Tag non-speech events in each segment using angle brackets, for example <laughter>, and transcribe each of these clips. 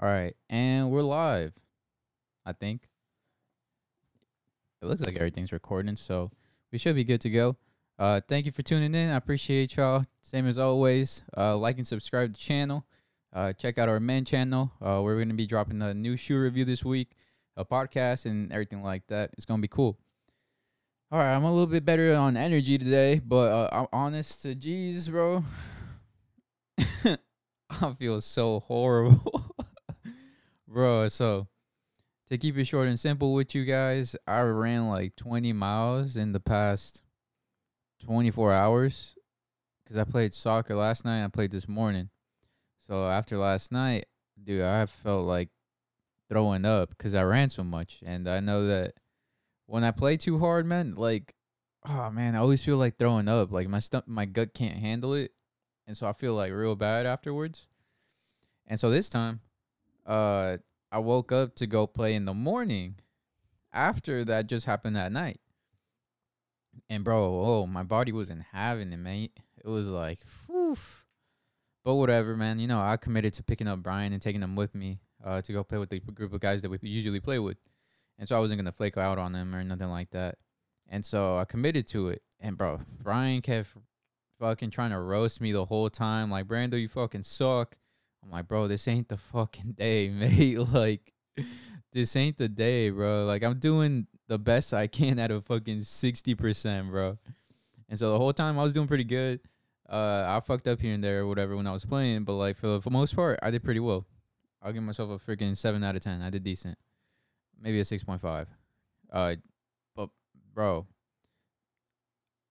All right, and we're live. I think it looks like everything's recording, so we should be good to go. Uh, thank you for tuning in. I appreciate y'all. Same as always. Uh, like and subscribe to the channel. Uh, check out our men channel. Uh, we're gonna be dropping a new shoe review this week, a podcast, and everything like that. It's gonna be cool. All right, I'm a little bit better on energy today, but uh, I'm honest to jeez, bro. <laughs> I feel so horrible. <laughs> Bro, so to keep it short and simple with you guys, I ran like 20 miles in the past 24 hours because I played soccer last night. And I played this morning. So after last night, dude, I felt like throwing up because I ran so much. And I know that when I play too hard, man, like, oh man, I always feel like throwing up. Like my stomach, my gut can't handle it. And so I feel like real bad afterwards. And so this time, uh, I woke up to go play in the morning after that just happened that night. And bro, oh, my body wasn't having it, mate. It was like, whew. But whatever, man. You know, I committed to picking up Brian and taking him with me uh, to go play with the group of guys that we usually play with. And so I wasn't going to flake out on them or nothing like that. And so I committed to it. And bro, Brian kept fucking trying to roast me the whole time. Like, Brando, you fucking suck. I'm like, bro, this ain't the fucking <laughs> day, mate. <laughs> like, this ain't the day, bro. Like, I'm doing the best I can at a fucking 60%, bro. And so the whole time I was doing pretty good. Uh, I fucked up here and there or whatever when I was playing, but like for for most part, I did pretty well. I'll give myself a freaking seven out of ten. I did decent, maybe a six point five. Uh, but bro,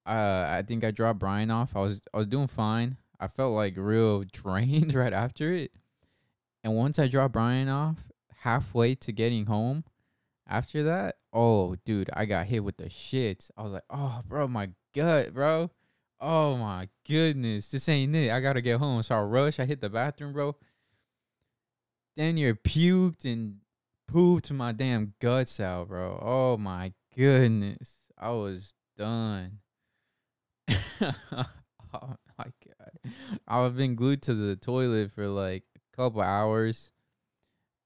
uh, I think I dropped Brian off. I was I was doing fine. I felt like real <laughs> drained right after it. And once I dropped Brian off, halfway to getting home, after that, oh dude, I got hit with the shits. I was like, oh bro, my gut, bro. Oh my goodness, this ain't it. I gotta get home. So I rush. I hit the bathroom, bro. Then you're puked and pooped my damn guts out, bro. Oh my goodness, I was done. <laughs> oh <laughs> I've been glued to the toilet for like a couple hours.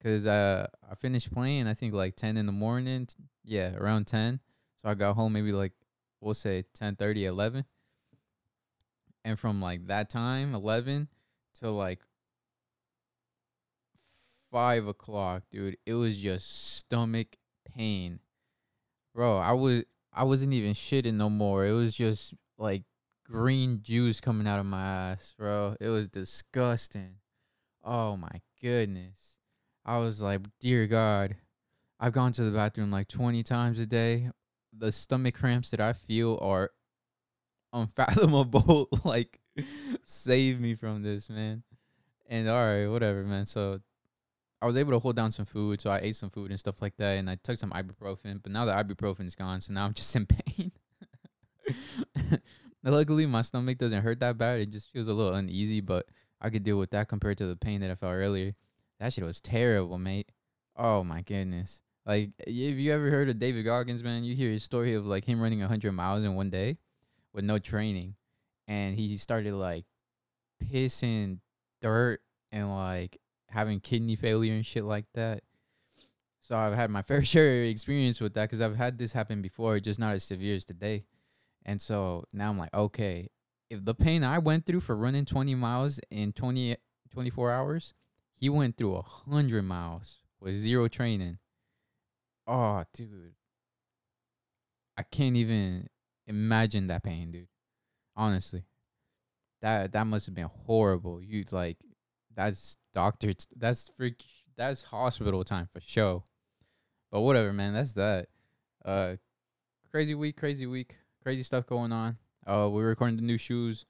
Cause uh, I finished playing. I think like ten in the morning. Yeah, around ten. So I got home maybe like we'll say 10, 30, 11. And from like that time, eleven, till like five o'clock, dude, it was just stomach pain, bro. I was I wasn't even shitting no more. It was just like green juice coming out of my ass, bro. It was disgusting. Oh my goodness. I was like, dear God, I've gone to the bathroom like 20 times a day. The stomach cramps that I feel are unfathomable. <laughs> like, save me from this, man. And all right, whatever, man. So I was able to hold down some food, so I ate some food and stuff like that, and I took some ibuprofen. But now the ibuprofen's gone, so now I'm just in <laughs> pain. Luckily, my stomach doesn't hurt that bad. It just feels a little uneasy, but I could deal with that compared to the pain that I felt earlier. That shit was terrible, mate. Oh my goodness. Like, if you ever heard of David Goggins, man, you hear his story of like him running 100 miles in one day with no training. And he started like pissing dirt and like having kidney failure and shit like that. So I've had my <laughs> fair share of experience with that because I've had this happen before, just not as severe as today. And so now I'm like, okay, if the pain I went through for running 20 miles in 20, 24 hours, he went through 100 miles with zero training. Oh, dude. I can't even imagine that pain, dude. Honestly. That that must have been horrible. You like that's doctor that's freak that's hospital time for sure. But whatever, man. That's that. Uh crazy week, crazy week crazy stuff going on. Uh, we're recording the new shoes.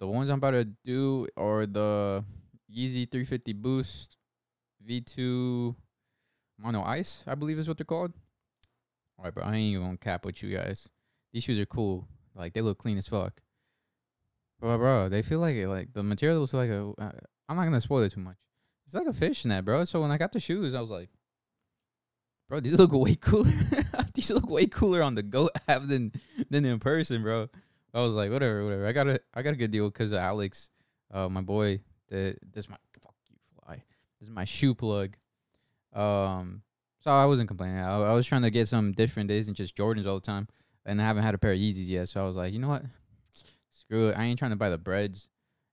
The ones I'm about to do are the Yeezy 350 Boost V2 Mono Ice, I believe is what they're called. All right, but I ain't even gonna cap with you guys. These shoes are cool. Like they look clean as fuck. Bro, bro, they feel like it. Like the material is like a. Uh, I'm not gonna spoil it too much. It's like a fishnet, bro. So when I got the shoes, I was like, bro, these <laughs> look way cooler. <laughs> these look way cooler on the Goat <laughs> app than than in person, bro. I was like, whatever, whatever. I got a I got a good deal because of Alex, uh, my boy. That this my fuck you fly. This is my shoe plug. Um, so I wasn't complaining. I, I was trying to get some different days than just Jordans all the time, and I haven't had a pair of Yeezys yet. So I was like, you know what? Screw it. I ain't trying to buy the Breds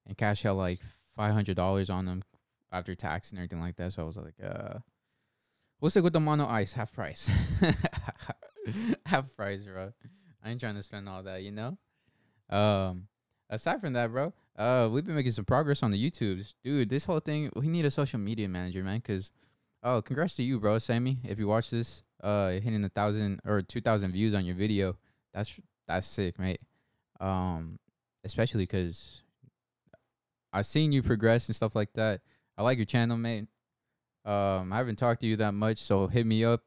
and cash out like five hundred dollars on them after tax and everything like that. So I was like, uh, we'll stick with the mono ice half price. <laughs> half price, bro. I ain't trying to spend all that, you know. Um, aside from that, bro, uh, we've been making some progress on the YouTubes, dude. This whole thing, we need a social media manager, man. Cause, oh, congrats to you, bro, Sammy. If you watch this, uh, hitting a thousand or two thousand views on your video, that's that's sick, mate. Um, especially cause I've seen you progress and stuff like that. I like your channel, mate. Um, I haven't talked to you that much, so hit me up.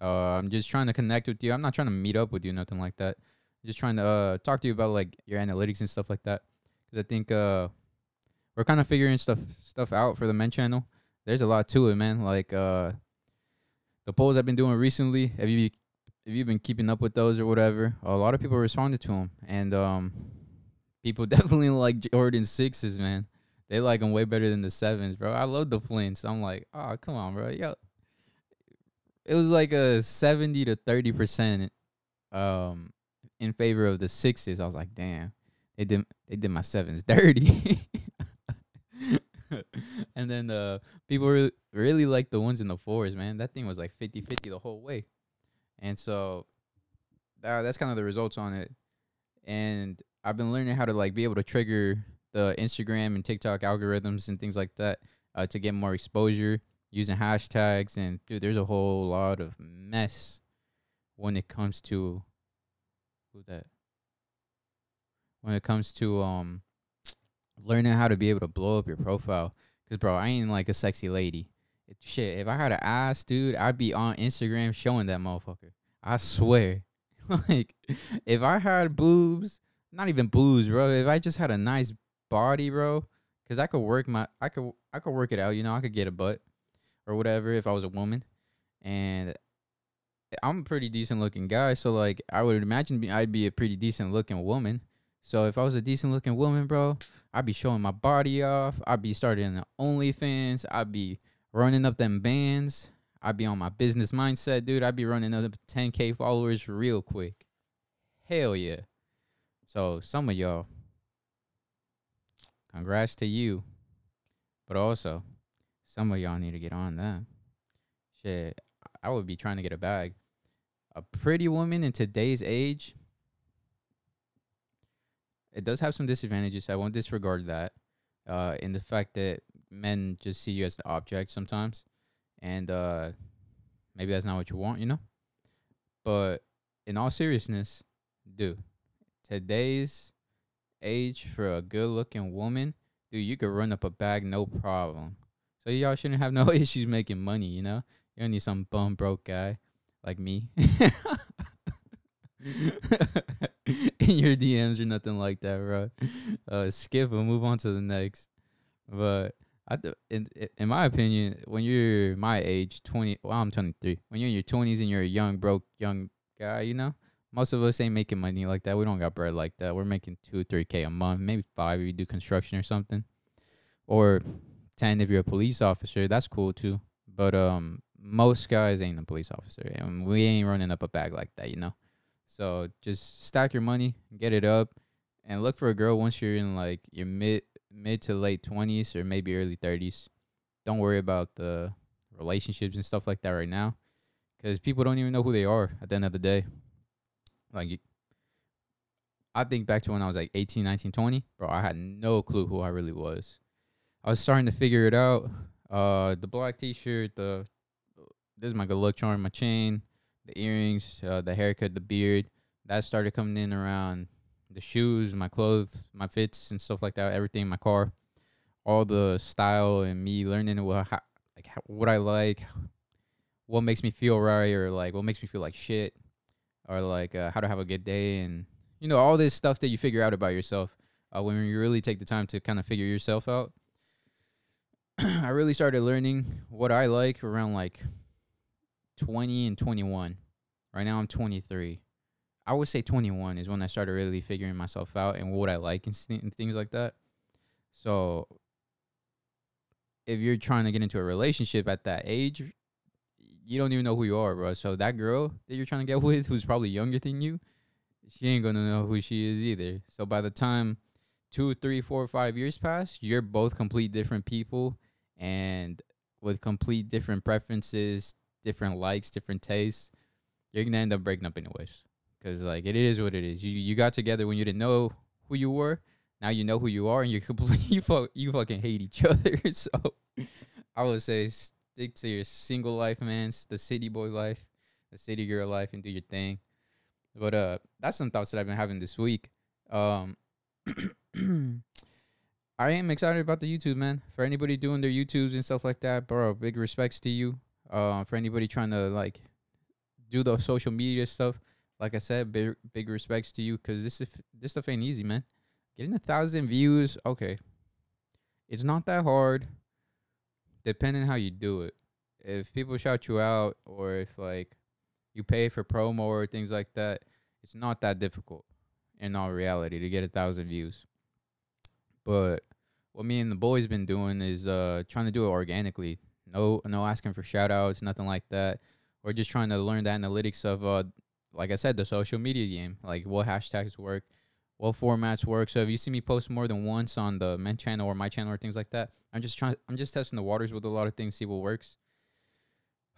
Uh, I'm just trying to connect with you. I'm not trying to meet up with you, nothing like that. I'm just trying to uh talk to you about like your analytics and stuff like that. Cause I think uh we're kind of figuring stuff stuff out for the men channel. There's a lot to it, man. Like uh the polls I've been doing recently. Have you have you been keeping up with those or whatever? A lot of people responded to them, and um people <laughs> definitely like Jordan sixes, man. They like them way better than the sevens, bro. I love the flints. I'm like, oh come on, bro. Yo, it was like a seventy to thirty percent um in favor of the sixes. I was like, damn, they did they did my sevens dirty. <laughs> and then uh people really really like the ones in the fours, man. That thing was like 50-50 the whole way. And so that's kind of the results on it. And I've been learning how to like be able to trigger the Instagram and TikTok algorithms and things like that uh, to get more exposure using hashtags. And dude there's a whole lot of mess when it comes to who that? When it comes to um learning how to be able to blow up your profile. Cuz bro I ain't like a sexy lady. It, shit if I had an ass dude I'd be on Instagram showing that motherfucker. I swear. <laughs> Like if I had boobs not even boobs bro if I just had a nice body bro cuz I could work my I could I could work it out you know I could get a butt or whatever if I was a woman. And I'm a pretty decent looking guy, so like I would imagine I'd be a pretty decent looking woman. So if I was a decent looking woman, bro, I'd be showing my body off. I'd be starting the OnlyFans. I'd be running up them bands. I'd be on my business mindset, dude. I'd be running up 10k followers real quick. Hell yeah. So some of y'all, congrats to you. But also, some of y'all need to get on that. Shit, I would be trying to get a bag. A pretty woman in today's age, it does have some disadvantages. I won't disregard that. Uh, in the fact that men just see you as an object sometimes, and uh, maybe that's not what you want, you know. But in all seriousness, dude, today's age for a good-looking woman, dude, you could run up a bag no problem. So y'all shouldn't have no <laughs> issues making money, you know? You don't need some bum broke guy like me. <laughs> in your DMs or nothing like that, bro. Uh, skip and move on to the next. But I, th- in in my opinion, when you're my age, twenty, well, I'm twenty three. When you're in your twenties and you're a young broke young guy, you know, most of us ain't making money like that. We don't got bread like that. We're making two, three k a month, maybe five if you do construction or something, or ten if you're a police officer. That's cool too. But um, most guys ain't a police officer, and we ain't running up a bag like that, you know. So just stack your money, get it up, and look for a girl once you're in like your mid mid to late twenties or maybe early thirties. Don't worry about the relationships and stuff like that right now, because people don't even know who they are at the end of the day. Like, I think back to when I was like 18, 19, 20, bro. I had no clue who I really was. I was starting to figure it out. Uh, the black T-shirt, the this is my good luck charm, my chain, the earrings, uh, the haircut, the beard. That started coming in around the shoes, my clothes, my fits and stuff like that. Everything in my car, all the style and me learning what how, like what I like, what makes me feel right, or like what makes me feel like shit, or like uh, how to have a good day, and you know all this stuff that you figure out about yourself uh, when you really take the time to kind of figure yourself out. <clears throat> I really started learning what I like around like 20 and 21. Right now I'm 23. I would say 21 is when I started really figuring myself out and what I like and, and things like that. So if you're trying to get into a relationship at that age, you don't even know who you are, bro. So that girl that you're trying to get <laughs> with, who's probably younger than you, she ain't gonna know who she is either. So by the time two, three, four, five years pass, you're both complete different people and with complete different preferences, different likes, different tastes. You're gonna end up breaking up anyways, because like it is what it is. You you got together when you didn't know who you were. Now you know who you are, and you're <laughs> complete. You fuck, you fucking hate each other. <laughs> so I would say stick to your single life, man. The city boy life, the city girl life, and do your thing. But uh, that's some thoughts that I've been having this week. Um, <clears throat> I am excited about the YouTube, man. For anybody doing their YouTubes and stuff like that, bro, big respects to you. Uh, for anybody trying to like do the social media stuff, like I said, big big respects to you because this if, this stuff ain't easy, man. Getting a thousand views, okay, it's not that hard. Depending how you do it. If people shout you out, or if like you pay for promo or things like that, it's not that difficult in all reality to get a thousand views. But what me and the boys been doing is uh trying to do it organically. No no asking for shout outs, nothing like that. We're just trying to learn the analytics of uh like I said, the social media game. Like what hashtags work, what formats work. So if you see me post more than once on the men channel or my channel or things like that, I'm just trying I'm just testing the waters with a lot of things, see what works.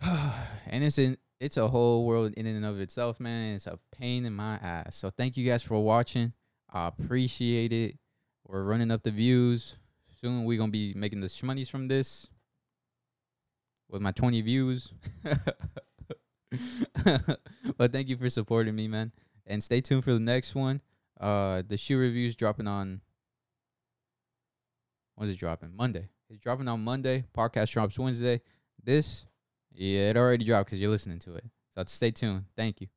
<sighs> and it's in it's a whole world in and of itself, man. It's a pain in my ass. So thank you guys for watching. I appreciate it. We're running up the views. Soon we're gonna be making the shmoneys from this. With my 20 views. <laughs> but thank you for supporting me, man. And stay tuned for the next one. Uh the shoe reviews dropping on when's it dropping? Monday. It's dropping on Monday. Podcast drops Wednesday. This, yeah, it already dropped because you're listening to it. So stay tuned. Thank you.